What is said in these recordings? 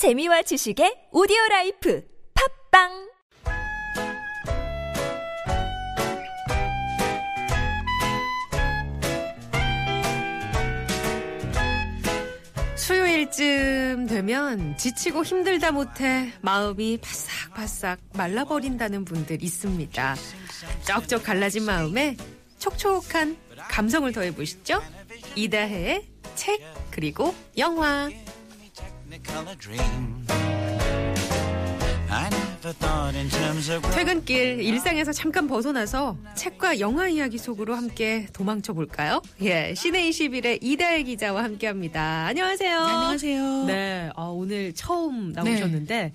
재미와 지식의 오디오 life 팟빵 수요일쯤 되면 지치고 힘들다 못해 마음이 바싹바싹 말라버린다는 분들 있습니다. 쩍쩍 갈라진 마음에 촉촉한 감성을 더해보시죠. 이다혜의 책 그리고 영화 퇴근길 일상에서 잠깐 벗어나서 책과 영화 이야기 속으로 함께 도망쳐 볼까요? 예, 시내 21의 이다혜 기자와 함께합니다. 안녕하세요. 안녕하세요. 네, 아, 오늘 처음 나오셨는데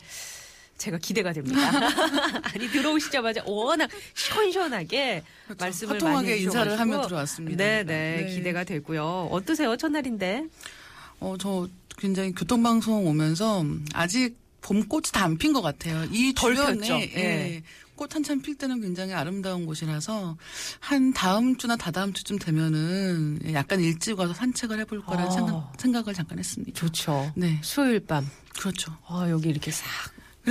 제가 기대가 됩니다. 아니 들어오시자마자 워낙 시원시원하게 말씀을 많이 해주셔가지고 인사를 하며 들어왔습니다. 네, 네, 네. 기대가 되고요. 어떠세요, 첫날인데? 어, 저 굉장히 교통방송 오면서 아직 봄꽃이 다 안 핀 것 같아요. 이덜 주변에? 예, 예. 꽃 한참 필 때는 굉장히 아름다운 곳이라서 한 다음 주나 다다음 주쯤 되면은 약간 일찍 와서 산책을 해볼 거라는 아. 생각, 생각을 잠깐 했습니다. 좋죠. 네, 수요일 밤. 그렇죠. 아, 여기 이렇게 싹.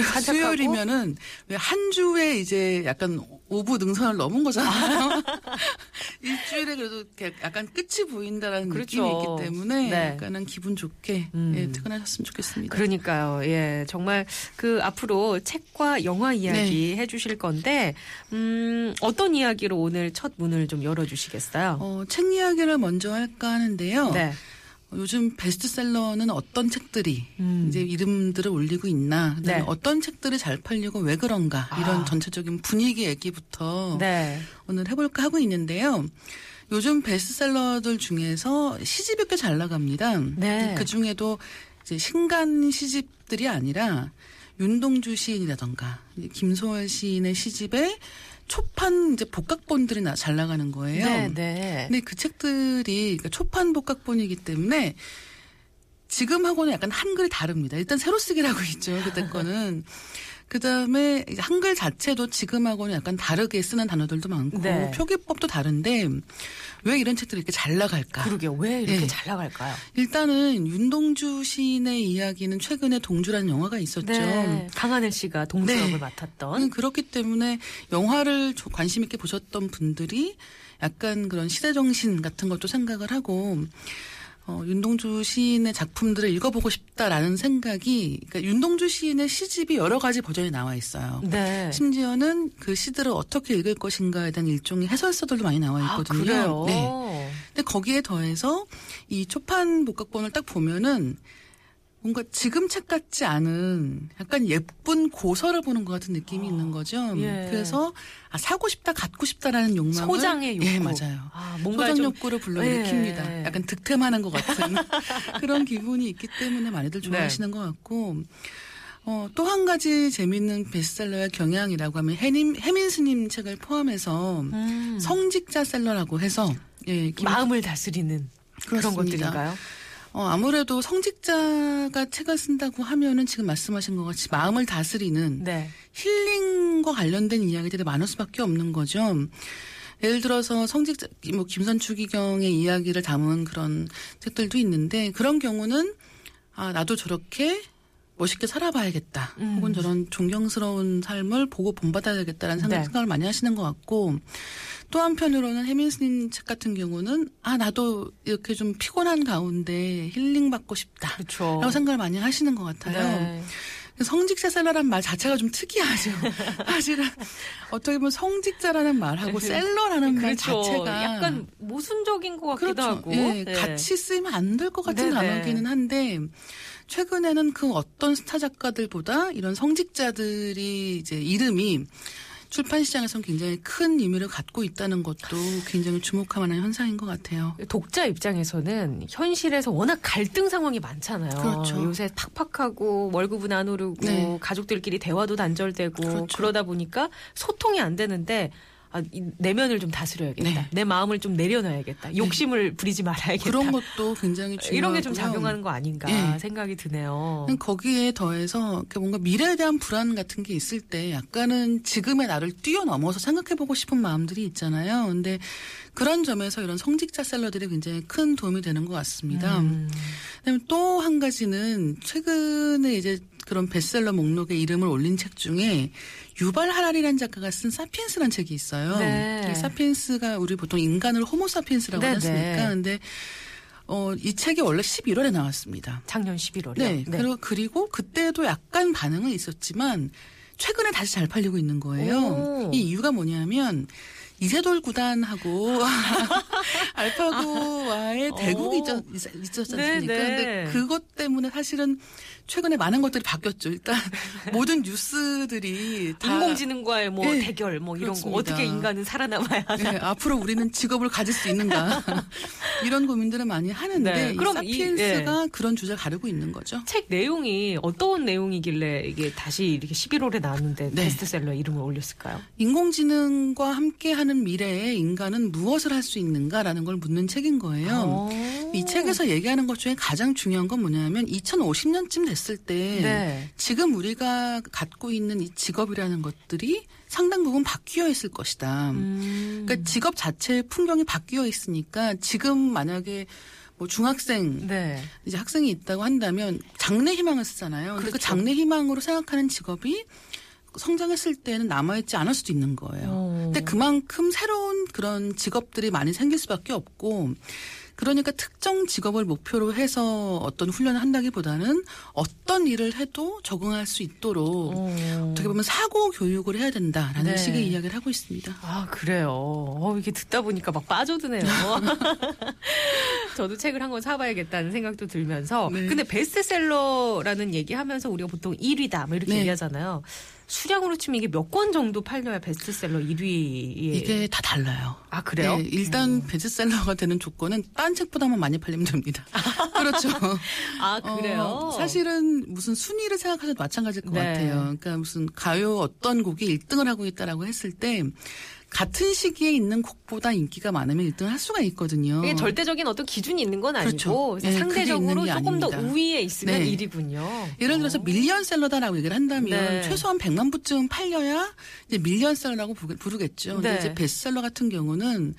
수요일이면은 왜 한 주에 이제 약간 오부 능선을 넘은 거잖아요. 일주일에 그래도 약간 끝이 보인다라는 그렇죠. 느낌이 있기 때문에 네. 약간은 기분 좋게 음. 예, 퇴근하셨으면 좋겠습니다. 그러니까요. 예. 정말 그 앞으로 책과 영화 이야기 해 주실 건데 음, 어떤 이야기로 오늘 첫 문을 좀 열어 주시겠어요? 어, 책 이야기를 먼저 할까 하는데요. 네. 어, 요즘 베스트셀러는 어떤 책들이 음. 이제 이름들을 올리고 있나, 네. 어떤 책들이 잘 팔리고 왜 그런가 이런 아. 전체적인 분위기 얘기부터 네. 오늘 해볼까 하고 있는데요. 요즘 베스트셀러들 중에서 시집이 꽤 잘 나갑니다. 네. 그 중에도 이제 신간 시집들이 아니라 윤동주 시인이라던가 김소월 시인의 시집에 초판 이제 복각본들이 나- 잘 나가는 거예요. 네, 네. 근데 그 책들이 그러니까 초판 복각본이기 때문에 지금하고는 약간 한글이 다릅니다. 일단 새로 쓰기라고 있죠. 그때 거는. 그 다음에 한글 자체도 지금하고는 약간 다르게 쓰는 단어들도 많고 네. 표기법도 다른데 왜 이런 책들이 이렇게 잘 나갈까? 그러게요. 왜 이렇게 네. 잘 나갈까요? 일단은 윤동주 시인의 이야기는 최근에 동주라는 영화가 있었죠. 네. 강하늘 씨가 동주 역을 네. 맡았던 음, 그렇기 때문에 영화를 조- 관심 있게 보셨던 분들이 약간 그런 시대 정신 같은 것도 생각을 하고 어, 윤동주 시인의 작품들을 읽어보고 싶다라는 생각이 그러니까 윤동주 시인의 시집이 여러 가지 버전이 나와 있어요. 네. 심지어는 그 시들을 어떻게 읽을 것인가에 대한 일종의 해설서들도 많이 나와 아, 있거든요. 그래요. 네. 근데 거기에 더해서 이 초판 복각본을 딱 보면은 뭔가 지금 책 같지 않은 약간 예쁜 고서를 보는 것 같은 느낌이 있는 거죠. 예. 그래서 아, 사고 싶다, 갖고 싶다라는 욕망을 소장의 욕구. 예, 맞아요. 아, 뭔가 소장 좀 욕구를 불러일으킵니다. 예. 약간 득템하는 것 같은 그런 기분이 있기 때문에 많이들 네. 좋아하시는 것 같고 어, 또 한 가지 재미있는 베스트셀러의 경향이라고 하면 해님, 해민 스님 책을 포함해서 음. 성직자 셀러라고 해서 예, 김- 마음을 다스리는 그런 그렇습니다. 것들인가요? 어, 아무래도 성직자가 책을 쓴다고 하면은 지금 말씀하신 것 같이 마음을 다스리는 네. 힐링과 관련된 이야기들이 많을 수밖에 없는 거죠. 예를 들어서 성직자, 뭐, 김선추기경의 이야기를 담은 그런 책들도 있는데 그런 경우는 아, 나도 저렇게 멋있게 살아봐야겠다. 음. 혹은 저런 존경스러운 삶을 보고 본받아야겠다라는 생각, 네. 생각을 많이 하시는 것 같고 또 한편으로는 해민 스님 책 같은 경우는 아, 나도 이렇게 좀 피곤한 가운데 힐링 받고 싶다. 그렇죠. 라고 생각을 많이 하시는 것 같아요. 네. 성직자셀러라는 말 자체가 좀 특이하죠. 사실은 어떻게 보면 성직자라는 말하고 셀러라는 말 그렇죠. 자체가 약간 모순적인 것 같기도 그렇죠. 하고. 예, 네. 같이 쓰이면 안 될 것 같은 네네. 단어기는 한데 최근에는 그 어떤 스타 작가들보다 이런 성직자들이 이제 이름이 출판 시장에서는 굉장히 큰 의미를 갖고 있다는 것도 굉장히 주목할 만한 현상인 것 같아요. 독자 입장에서는 현실에서 워낙 갈등 상황이 많잖아요. 그렇죠. 요새 팍팍하고 월급은 안 오르고 네. 가족들끼리 대화도 단절되고 그렇죠. 그러다 보니까 소통이 안 되는데 아, 이 내면을 좀 다스려야겠다. 네. 내 마음을 좀 내려놔야겠다. 욕심을 부리지 말아야겠다. 그런 것도 굉장히 중요하고요. 이런 게 좀 작용하는 거 아닌가 예. 생각이 드네요. 거기에 더해서 뭔가 미래에 대한 불안 같은 게 있을 때 약간은 지금의 나를 뛰어넘어서 생각해보고 싶은 마음들이 있잖아요. 근데 그런 점에서 이런 성직자 샐러들이 굉장히 큰 도움이 되는 것 같습니다. 음. 그다음에 또 한 가지는 최근에 이제 그런 베스트셀러 목록에 이름을 올린 책 중에 유발 하라리라는 작가가 쓴 사피엔스라는 책이 있어요. 네. 이 사피엔스가 우리 보통 인간을 호모사피엔스라고 네, 하지 네. 않습니까? 근데 어, 이 책이 원래 11월에 나왔습니다. 작년 11월이요. 네. 그리고, 그리고 그때도 약간 반응은 있었지만 최근에 다시 잘 팔리고 있는 거예요. 오. 이 이유가 뭐냐면 이세돌 구단하고 알파고와의 대국이 오. 있었, 있- 있었지 네, 않습니까? 네. 근데 그것 때문에 사실은 최근에 많은 것들이 바뀌었죠. 일단 모든 뉴스들이 다 인공지능과의 뭐 네, 대결 뭐 이런 거 그렇습니다. 어떻게 인간은 살아남아야 하나. 네, 앞으로 우리는 직업을 가질 수 있는가 이런 고민들을 많이 하는데 네, 이 그럼 이- 사피엔스가 그런 주제를 가르고 있는 거죠. 책 내용이 어떤 내용이길래 이게 다시 이렇게 11월에 나왔는데 네. 베스트셀러 이름을 올렸을까요? 인공지능과 함께하는 미래에 인간은 무엇을 할 수 있는가 라는 걸 묻는 책인 거예요. 어. 이 책에서 얘기하는 것 중에 가장 중요한 건 뭐냐면 2050년쯤 됐을 때 네. 지금 우리가 갖고 있는 이 직업이라는 것들이 상당 부분 바뀌어 있을 것이다. 음. 그러니까 직업 자체의 풍경이 바뀌어 있으니까 지금 만약에 뭐 중학생 네. 이제 학생이 있다고 한다면 장래 희망을 쓰잖아요. 그 그렇죠. 장래 희망으로 생각하는 직업이 성장했을 때는 남아있지 않을 수도 있는 거예요. 어. 근데 그만큼 새로운 그런 직업들이 많이 생길 수밖에 없고 그러니까 특정 직업을 목표로 해서 어떤 훈련을 한다기보다는 어떤 일을 해도 적응할 수 있도록 어. 어떻게 보면 사고 교육을 해야 된다라는 네. 식의 이야기를 하고 있습니다. 아, 그래요. 어, 이게 듣다 보니까 막 빠져드네요. 저도 책을 한 권 사봐야겠다는 생각도 들면서. 네. 근데 베스트셀러라는 얘기 하면서 우리가 보통 1위다, 뭐 이렇게 네. 얘기하잖아요. 수량으로 치면 이게 몇 권 정도 팔려야 베스트셀러 1위에. 이게 다 달라요. 아, 그래요? 네, 일단 베스트셀러가 되는 조건은 딴 책보다만 많이 팔리면 됩니다. 그렇죠. 아, 그래요? 어, 사실은 무슨 순위를 생각해도 마찬가지일 것 네. 같아요. 그러니까 무슨 가요 어떤 곡이 1등을 하고 있다라고 했을 때 같은 시기에 있는 곡보다 인기가 많으면 1등을 할 수가 있거든요. 이게 절대적인 어떤 기준이 있는 건 아니고 그렇죠. 예, 그게 상대적으로 조금 더 아닙니다. 우위에 있으면 네. 1위군요. 예를 들어서 밀리언셀러다라고 얘기를 한다면 네. 최소한 100만 부쯤 팔려야 이제 밀리언셀러라고 부르- 부르겠죠. 근데 네. 이제 베스트셀러 같은 경우는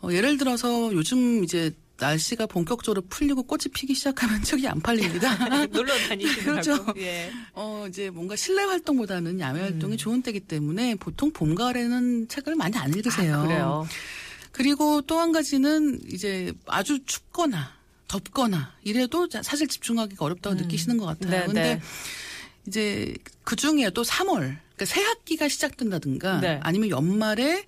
어, 예를 들어서 요즘 이제 날씨가 본격적으로 풀리고 꽃이 피기 시작하면 책이 안 팔립니다. 놀러 다니시느라고. 그렇죠. 예. 어, 이제 뭔가 실내 활동보다는 야외 음. 활동이 좋은 때이기 때문에 보통 봄, 가을에는 책을 많이 안 읽으세요. 아, 그래요. 그리고 또 한 가지는 이제 아주 춥거나 덥거나 이래도 자- 사실 집중하기가 어렵다고 느끼시는 것 같아요. 네, 근데 네. 이제 그 중에도 3월, 그러니까 새 학기가 시작된다든가 네. 아니면 연말에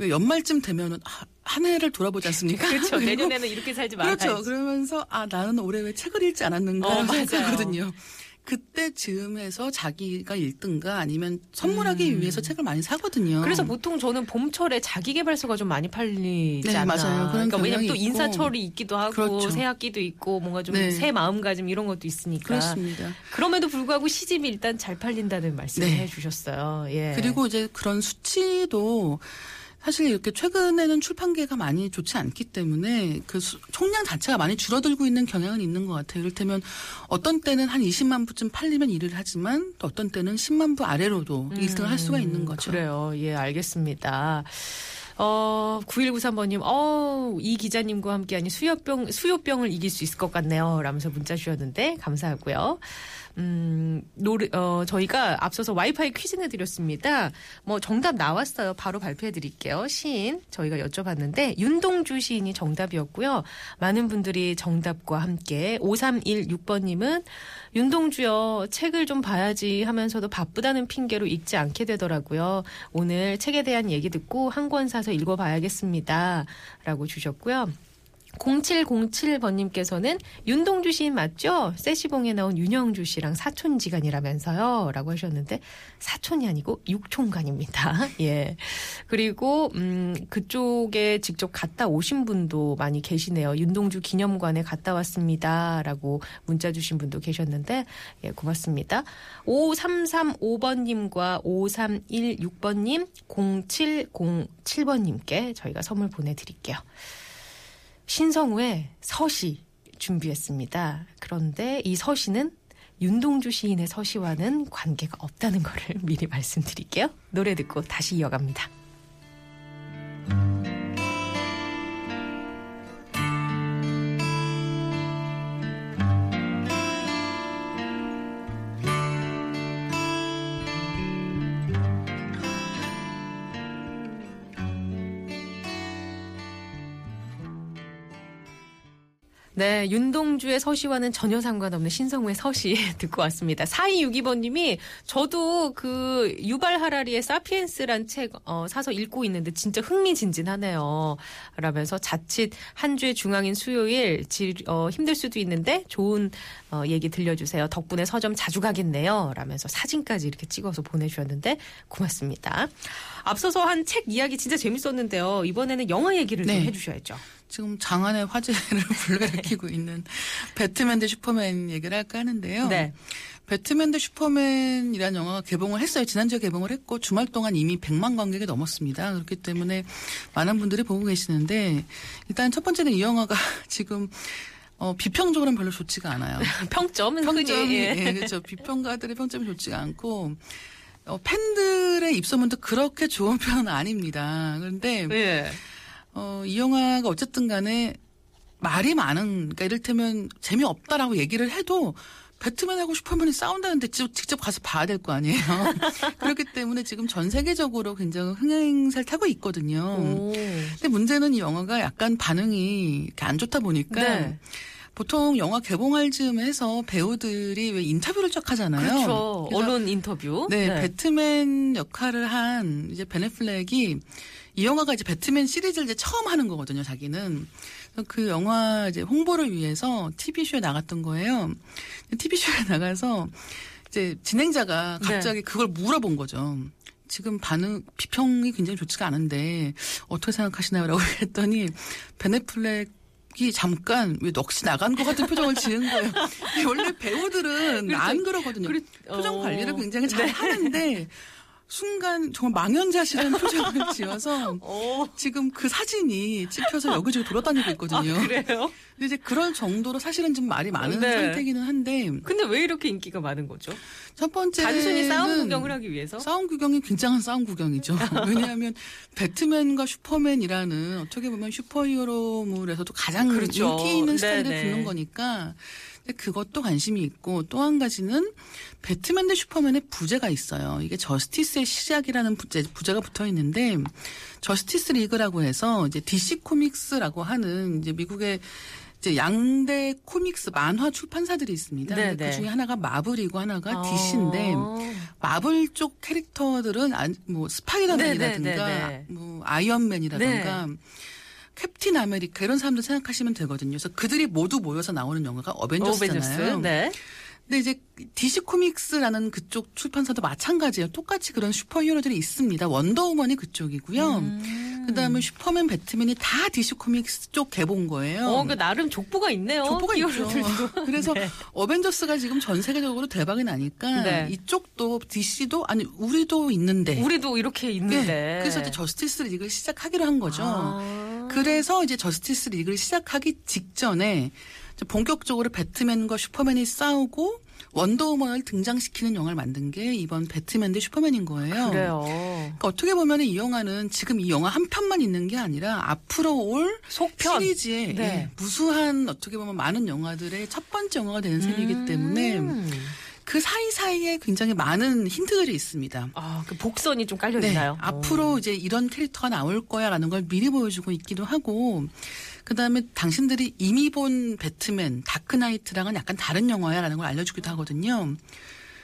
왜 연말쯤 되면은 아, 한 해를 돌아보지 않습니까? 그렇죠. 내년에는 이렇게 살지 말아야지. 그렇죠. 그러면서 아 나는 올해 왜 책을 읽지 않았는가 어. 생각하거든요. 그때 즈음에서 자기가 읽든가 아니면 선물하기 위해서 책을 많이 사거든요. 음. 그래서 보통 저는 봄철에 자기 개발서가 좀 많이 팔리지 네, 않나. 맞아요. 그러니까 왜냐면 또 있고. 인사철이 있기도 하고 그렇죠. 새 학기도 있고 뭔가 좀 네. 새 마음가짐 이런 것도 있으니까. 그렇습니다. 그럼에도 불구하고 시집이 일단 잘 팔린다는 말씀을 네. 해주셨어요. 예. 그리고 이제 그런 수치도 사실 이렇게 최근에는 출판계가 많이 좋지 않기 때문에 그 수- 총량 자체가 많이 줄어들고 있는 경향은 있는 것 같아요. 이를테면 어떤 때는 한 20만 부쯤 팔리면 일을 하지만 또 어떤 때는 10만 부 아래로도 일 1등을 할 수가 있는 거죠. 음, 그래요. 예, 알겠습니다. 어, 9193번님, 어, 이 기자님과 함께 하니 수요병, 수요병을 이길 수 있을 것 같네요. 라면서 문자 주셨는데, 감사하고요. 음, 노래, 어, 저희가 앞서서 와이파이 퀴즈 내드렸습니다. 뭐, 정답 나왔어요. 바로 발표해 드릴게요. 시인, 저희가 여쭤봤는데, 윤동주 시인이 정답이었고요. 많은 분들이 정답과 함께, 5316번님은, 윤동주요, 책을 좀 봐야지 하면서도 바쁘다는 핑계로 읽지 않게 되더라고요. 오늘 책에 대한 얘기 듣고 한 권 사서 읽어봐야겠습니다. 라고 주셨고요. 0707번님께서는 윤동주 시인 맞죠? 세시봉에 나온 윤영주 씨랑 사촌지간이라면서요? 라고 하셨는데, 사촌이 아니고 육촌간입니다. 예. 그리고, 음, 그쪽에 직접 갔다 오신 분도 많이 계시네요. 윤동주 기념관에 갔다 왔습니다. 라고 문자 주신 분도 계셨는데, 예, 고맙습니다. 5335번님과 5316번님, 0707번님께 저희가 선물 보내드릴게요. 신성우의 서시 준비했습니다. 그런데 이 서시는 윤동주 시인의 서시와는 관계가 없다는 것을 미리 말씀드릴게요. 노래 듣고 다시 이어갑니다. 네, 윤동주의 서시와는 전혀 상관없는 신성우의 서시 듣고 왔습니다. 4262번님이 저도 그 유발 하라리의 사피엔스란 책 어, 사서 읽고 있는데 진짜 흥미진진하네요. 라면서 자칫 한 주의 중앙인 수요일 질, 어, 힘들 수도 있는데 좋은 어, 얘기 들려주세요. 덕분에 서점 자주 가겠네요. 라면서 사진까지 이렇게 찍어서 보내주셨는데 고맙습니다. 앞서서 한 책 이야기 진짜 재밌었는데요. 이번에는 영화 얘기를 좀 네. 해주셔야죠. 지금 장안의 화제를 불러일으키고 있는 배트맨 대 슈퍼맨 얘기를 할까 하는데요. 네. 배트맨 대 슈퍼맨이라는 영화가 개봉을 했어요. 지난주에 개봉을 했고 주말 동안 이미 100만 관객이 넘었습니다. 그렇기 때문에 많은 분들이 보고 계시는데 일단 첫 번째는 이 영화가 지금 어, 비평적으로는 별로 좋지가 않아요. 평점은 평점이 예. 예, 그렇죠. 비평가들의 평점이 좋지가 않고 어, 팬들의 입소문도 그렇게 좋은 편은 아닙니다. 그런데 예. 어, 이 영화가 어쨌든 간에 말이 많은, 그러니까 이를테면 재미없다라고 얘기를 해도 배트맨하고 슈퍼맨이 싸운다는데 직- 직접 가서 봐야 될 거 아니에요. 그렇기 때문에 지금 전 세계적으로 굉장히 흥행세를 타고 있거든요. 오. 근데 문제는 이 영화가 약간 반응이 안 좋다 보니까 네. 보통 영화 개봉할 즈음에 해서 배우들이 왜 인터뷰를 쫙 하잖아요. 그렇죠. 언론 인터뷰. 네, 배트맨 역할을 한 이제 베네플렉이 이 영화가 이제 배트맨 시리즈를 이제 처음 하는 거거든요, 자기는. 그 영화 이제 홍보를 위해서 TV쇼에 나갔던 거예요. TV쇼에 나가서 이제 진행자가 네. 갑자기 그걸 물어본 거죠. 지금 반응, 비평이 굉장히 좋지가 않은데 어떻게 생각하시나요? 라고 했더니 베네플렉이 잠깐 왜 넋이 나간 것 같은 표정을 지은 거예요. 원래 배우들은 그렇죠. 안 그러거든요. 그렇- 표정 어. 관리를 굉장히 잘 네. 하는데 순간 정말 망연자실한 표정을 지어서 오. 지금 그 사진이 찍혀서 여기저기 돌아다니고 있거든요. 아, 그래요? 근데 이제 그럴 정도로 사실은 좀 말이 많은 네. 상태기는 한데 근데 왜 이렇게 인기가 많은 거죠? 첫 번째 단순히 싸움 구경을 하기 위해서? 싸움 구경이 굉장한 싸움 구경이죠. 왜냐하면 배트맨과 슈퍼맨이라는 어떻게 보면 슈퍼히어로물에서도 가장 그렇죠. 인기 있는 스타일을. 붙는 거니까 근데 그것도 관심이 있고 또 한 가지는 배트맨 대 슈퍼맨의 부제가 있어요. 이게 저스티스의 시작이라는 부제, 부제가 붙어 있는데 저스티스 리그라고 해서 이제 DC 코믹스라고 하는 이제 미국의 이제 양대 comics 만화 출판사들이 있습니다. 그 중에 하나가 마블이고 하나가 어. DC인데 마블 쪽 캐릭터들은 안- 뭐 스파이더맨이라든가 네네네네. 뭐 아이언맨이라든가 캡틴 아메리카 이런 사람들 생각하시면 되거든요. 그래서 그들이 모두 모여서 나오는 영화가 어벤져스잖아요. 네. 근데 이제 DC 코믹스라는 그쪽 출판사도 마찬가지예요. 똑같이 그런 슈퍼히어로들이 있습니다. 원더우먼이 그쪽이고요. 음. 그다음에 슈퍼맨, 배트맨이 다 DC 코믹스 쪽 계보 거예요. 어, 그 나름 족보가 있네요. 족보가 있죠. 그래서 네. 어벤져스가 지금 전 세계적으로 대박이 나니까 네. 이쪽도 DC도 아니 우리도 있는데. 우리도 이렇게 네. 있는데. 그래서 이제 저스티스 리그를 시작하기로 한 거죠. 아. 그래서 이제 저스티스 리그를 시작하기 직전에 본격적으로 배트맨과 슈퍼맨이 싸우고 원더우먼을 등장시키는 영화를 만든 게 이번 배트맨 대 슈퍼맨인 거예요. 그래요. 그러니까 어떻게 보면 이 영화는 지금 이 영화 한 편만 있는 게 아니라 앞으로 올 속편. 시리즈의 네. 예, 무수한 어떻게 보면 많은 영화들의 첫 번째 영화가 되는 셈이기 때문에 음. 그 사이사이에 굉장히 많은 힌트들이 있습니다. 아, 그 복선이 좀 깔려 네, 있나요? 앞으로 이제 이런 캐릭터가 나올 거야라는 걸 미리 보여주고 있기도 하고 그다음에 당신들이 이미 본 배트맨 다크나이트랑은 약간 다른 영화야라는 걸 알려주기도 하거든요.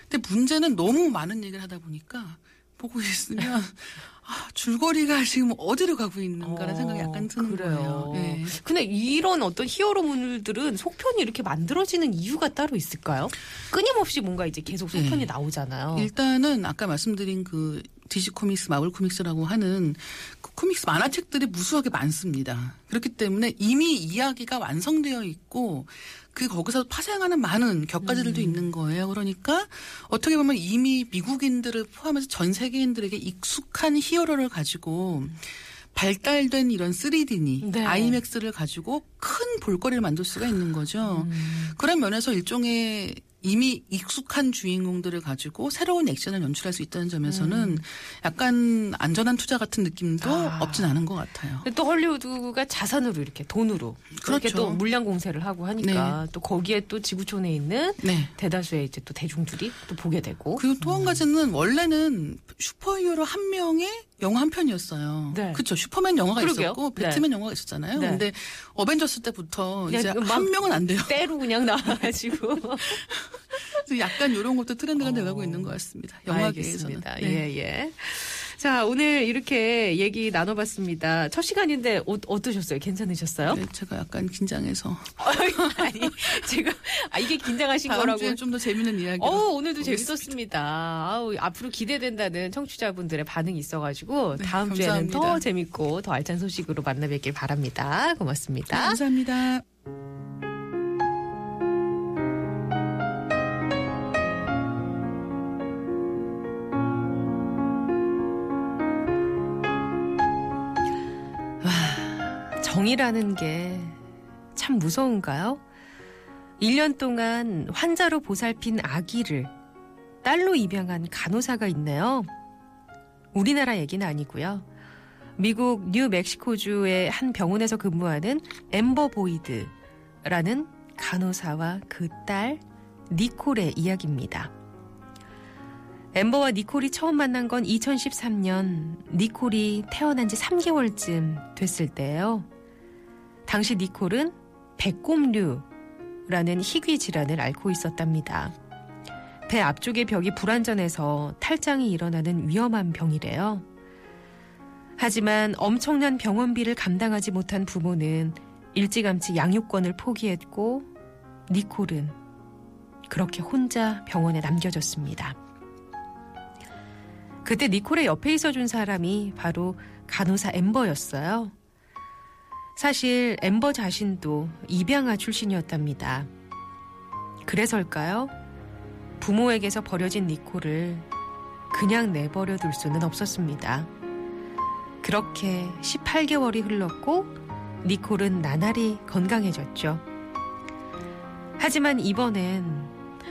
근데 문제는 너무 많은 얘기를 하다 보니까 보고 있으면 아, 줄거리가 지금 어디로 가고 있는가라는 어, 생각이 약간 드는 거예요. 네. 근데 이런 어떤 히어로물들은 속편이 이렇게 만들어지는 이유가 따로 있을까요? 끊임없이 뭔가 이제 계속 속편이 네. 나오잖아요. 일단은 아까 말씀드린 그 DC 코믹스, 마블 코믹스라고 하는 그 코믹스 만화책들이 무수하게 많습니다. 그렇기 때문에 이미 이야기가 완성되어 있고 그 거기서 파생하는 많은 격가지들도 있는 거예요. 그러니까 어떻게 보면 이미 미국인들을 포함해서 전 세계인들에게 익숙한 히어로를 가지고 발달된 이런 3D니 네. 아이맥스를 가지고 큰 볼거리를 만들 수가 있는 거죠. 그런 면에서 일종의 이미 익숙한 주인공들을 가지고 새로운 액션을 연출할 수 있다는 점에서는 약간 안전한 투자 같은 느낌도 아. 없진 않은 것 같아요. 또 헐리우드가 자산으로 이렇게 돈으로 그렇게 그렇죠. 또 물량 공세를 하고 하니까 또 거기에 또 지구촌에 있는 네. 대다수의 이제 또 대중들이 또 보게 되고 그리고 또 한 가지는 원래는 슈퍼히어로 한 명의 영화 한 편이었어요. 네. 그렇죠. 슈퍼맨 영화가 그러게요. 있었고 네. 배트맨 영화가 있었잖아요. 네. 근데 어벤져스 때부터 이제 그 막- 한 명은 안 돼요. 때로 그냥 나와가지고 그래서 약간 이런 것도 트렌드가 어. 돼가고 있는 것 같습니다. 영화계에서는. 네. 예, 예. 자, 오늘 이렇게 얘기 나눠봤습니다. 첫 시간인데 어, 어떠셨어요? 괜찮으셨어요? 네, 제가 약간 긴장해서 아니, 제가, 아, 이게 긴장하신 다음 거라고. 좀 더 재밌는 이야기. 어, 오늘도 재밌었습니다. 아우, 앞으로 기대된다는 청취자분들의 반응이 있어가지고 네, 다음 주에는 더 감사합니다. 재밌고 더 알찬 소식으로 만나 뵙길 바랍니다. 고맙습니다. 감사합니다. 정이라는 게 참 무서운가요? 1년 동안 환자로 보살핀 아기를 딸로 입양한 간호사가 있네요. 우리나라 얘기는 아니고요. 미국 뉴멕시코주의 한 병원에서 근무하는 엠버 보이드라는 간호사와 그 딸 니콜의 이야기입니다. 엠버와 니콜이 처음 만난 건 2013년 니콜이 태어난 지 3개월쯤 됐을 때예요. 당시 니콜은 백곰류라는 희귀 질환을 앓고 있었답니다. 배 앞쪽의 벽이 불안전해서 탈장이 일어나는 위험한 병이래요. 하지만 엄청난 병원비를 감당하지 못한 부모는 일찌감치 양육권을 포기했고 니콜은 그렇게 혼자 병원에 남겨졌습니다. 그때 니콜의 옆에 있어준 사람이 바로 간호사 엠버였어요. 사실 엠버 자신도 입양아 출신이었답니다. 그래서일까요? 부모에게서 버려진 니콜을 그냥 내버려 둘 수는 없었습니다. 그렇게 18개월이 흘렀고 니콜은 나날이 건강해졌죠. 하지만 이번엔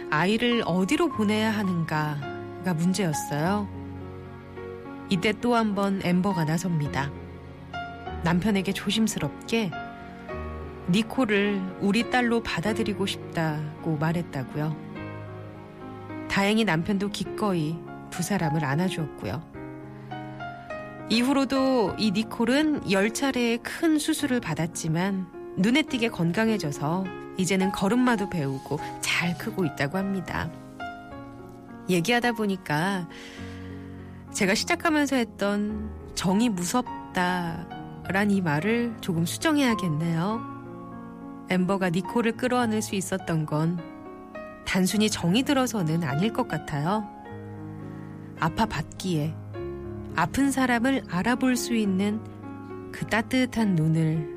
아이를 어디로 보내야 하는가가 문제였어요. 이때 또 한 번 엠버가 나섭니다. 남편에게 조심스럽게 니콜을 우리 딸로 받아들이고 싶다고 말했다고요. 다행히 남편도 기꺼이 두 사람을 안아주었고요. 이후로도 이 니콜은 열 차례의 큰 수술을 받았지만 눈에 띄게 건강해져서 이제는 걸음마도 배우고 잘 크고 있다고 합니다. 얘기하다 보니까 제가 시작하면서 했던 정이 무섭다 란 이 말을 조금 수정해야겠네요. 엠버가 니콜을 끌어안을 수 있었던 건 단순히 정이 들어서는 아닐 것 같아요. 아파봤기에 아픈 사람을 알아볼 수 있는 그 따뜻한 눈을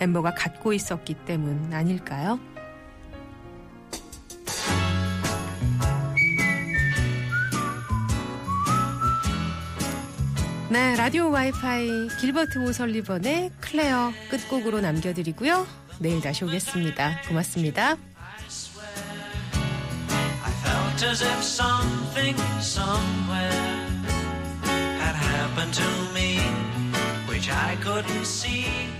엠버가 갖고 있었기 때문 아닐까요? 네, 라디오 와이파이 길버트 오설리번의 클레어 끝곡으로 남겨드리고요. 내일 다시 오겠습니다. 고맙습니다. As if something somewhere had happened to me, which I couldn't see.